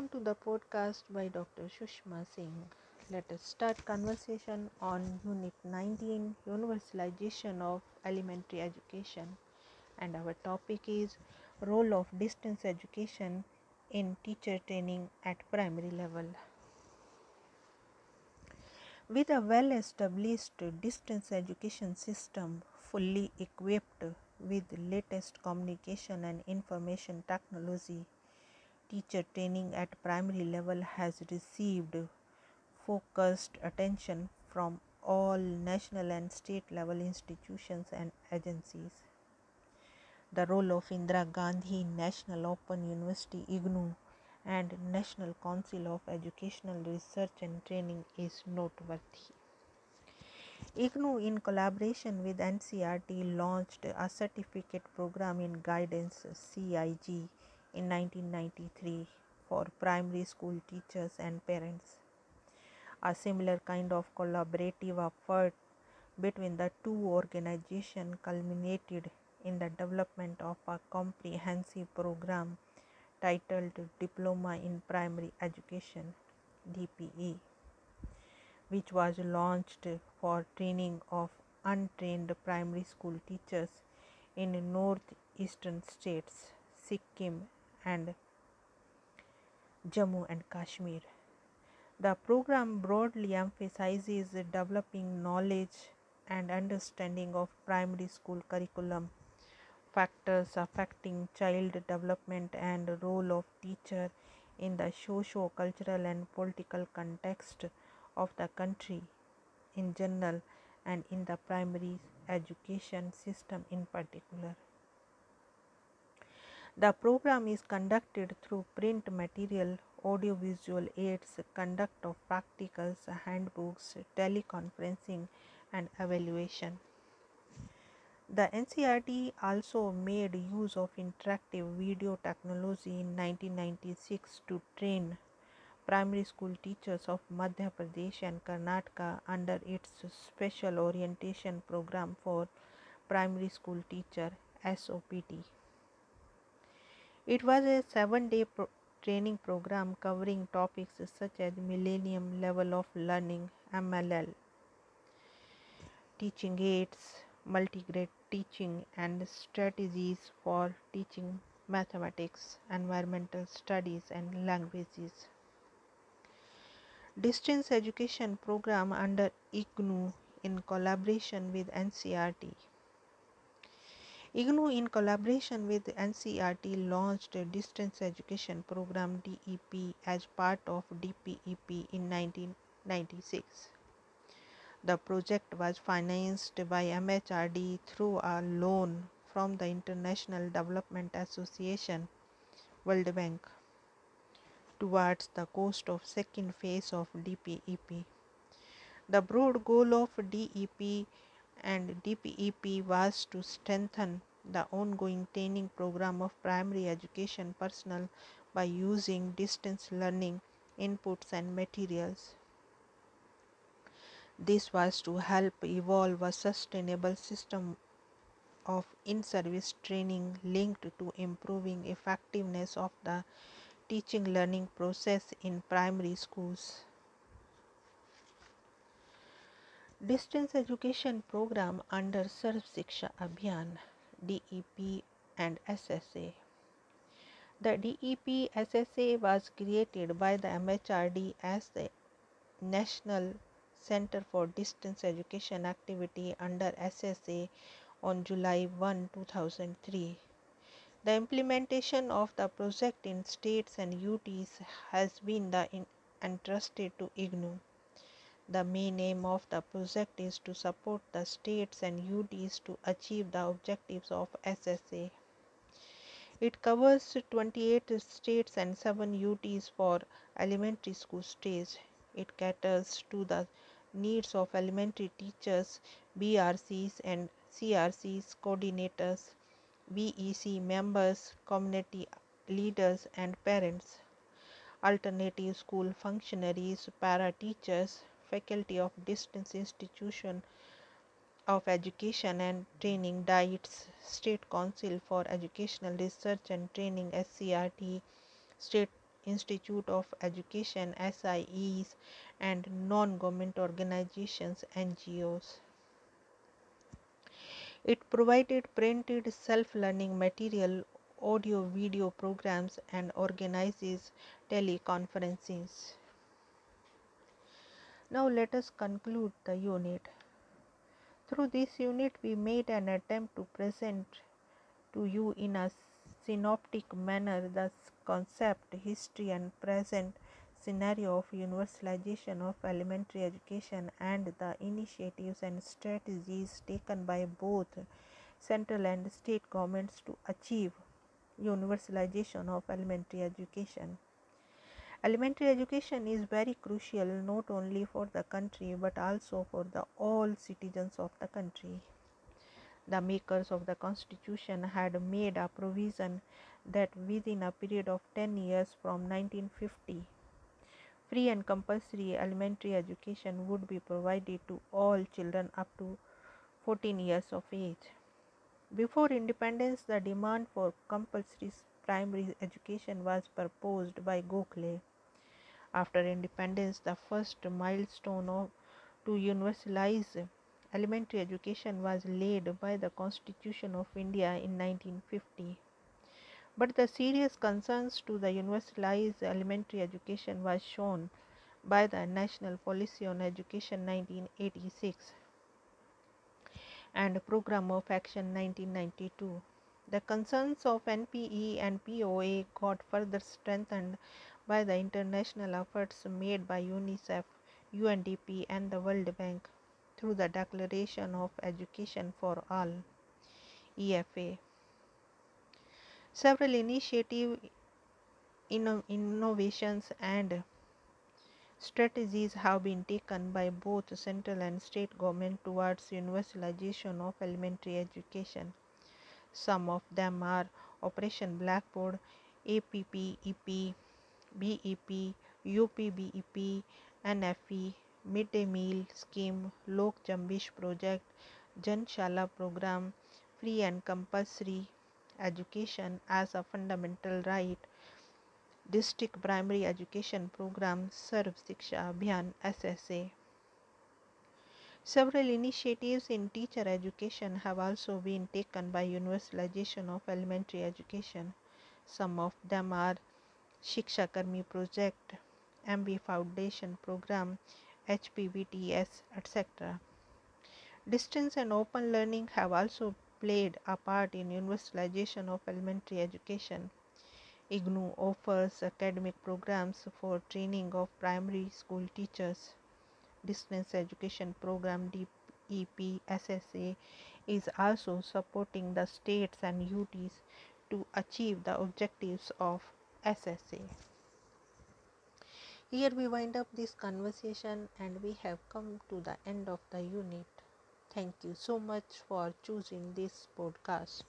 Welcome to the podcast by Dr. Shushma Singh. Let us start conversation on Unit 19 Universalization of Elementary Education and our topic is role of distance education in teacher training at primary level. With a well established distance education system fully equipped with latest communication and information technology, teacher training at primary level has received focused attention from all national and state level institutions and agencies. The role of Indira Gandhi National Open University IGNOU and National Council of Educational Research and Training is noteworthy. IGNOU, in collaboration with NCERT, launched a certificate program in guidance CIG in 1993 for primary school teachers and parents. A similar kind of collaborative effort between the two organizations culminated in the development of a comprehensive program titled Diploma in Primary Education DPE, which was launched for training of untrained primary school teachers in northeastern states, Sikkim and Jammu and Kashmir. The program broadly emphasizes developing knowledge and understanding of primary school curriculum, factors affecting child development and role of teacher in the socio-cultural and political context of the country in general and in the primary education system in particular. The program is conducted through print material, audiovisual aids, conduct of practicals, handbooks, teleconferencing, and evaluation. The NCERT also made use of interactive video technology in 1996 to train primary school teachers of Madhya Pradesh and Karnataka under its special orientation program for primary school teacher SOPT. It was a seven day pro- training program covering topics such as Minimum Level of Learning MLL, teaching aids, multigrade teaching, and strategies for teaching mathematics, environmental studies, and languages. Distance education program under IGNOU in collaboration with NCERT IGNOU, in collaboration with NCERT, launched a distance education program DEP as part of DPEP in 1996. The project was financed by MHRD through a loan from the International Development Association, World Bank, towards the cost of second phase of DPEP. The broad goal of DEP and DPEP was to strengthen the ongoing training program of primary education personnel by using distance learning inputs and materials. This was to help evolve a sustainable system of in service training linked to improving effectiveness of the teaching learning process in primary schools. Distance education program under Sarv Shiksha Abhiyan DEP and SSA. The DEP SSA was created by the MHRD as the National Center for Distance Education Activity under SSA on July 1, 2003. The implementation of the project in states and UTs has been the entrusted to IGNOU. The main aim of the project is to support the states and UTs to achieve the objectives of SSA. It covers 28 states and 7 UTs for elementary school stage. It caters to the needs of elementary teachers, BRCs and CRCs coordinators, VEC members, community leaders and parents, alternative school functionaries, para teachers, faculty of district institution of education and training diets state council for educational research and training SCERT state Institute of Education, SIEs, and non government organizations, NGOs. It provided printed self learning material, audio video programs, and organizes teleconferences. Now, let us conclude the unit. Through this unit, we made an attempt to present to you in a synoptic manner the concept, history, and present scenario of universalization of elementary education and the initiatives and strategies taken by both central and state governments to achieve universalization of elementary education. Elementary education is very crucial not only for the country but also for the all citizens of the country. The makers of the constitution had made a provision that within a period of 10 years from 1950 free and compulsory elementary education would be provided to all children up to 14 years of age. Before independence, the demand for compulsory primary education was proposed by Gokhale. After independence, the first milestone of, to universalize elementary education was laid by the Constitution of India in 1950. But the serious concerns to the universalized elementary education was shown by the National Policy on Education 1986 and Program of Action 1992. The concerns of NPE and POA got further strengthened by the international efforts made by UNICEF, UNDP, and the World Bank through the Declaration of Education for All EFA. Several initiative inno- innovations and strategies have been taken by both central and state government towards universalization of elementary education. Some of them are Operation Blackboard, APPEP, BEP, UPBEP, NFE, Midday Meal Scheme, Lok Jambish Project, Jan Shala Program, Free and Compulsory education as a fundamental right, district primary education program, Sarv Siksha Abhiyan SSA. Several initiatives in teacher education have also been taken by universalization of elementary education. Some of them are Shiksha Karmi project, MV Foundation program, HPBTS, etc. Distance and open learning have also played a part in universalization of elementary education. IGNOU offers academic programs for training of primary school teachers. Distance education program DEP SSA is also supporting the states and UTs to achieve the objectives of SSA. Here we wind up this conversation and we have come to the end of the unit. Thank you so much for choosing this podcast.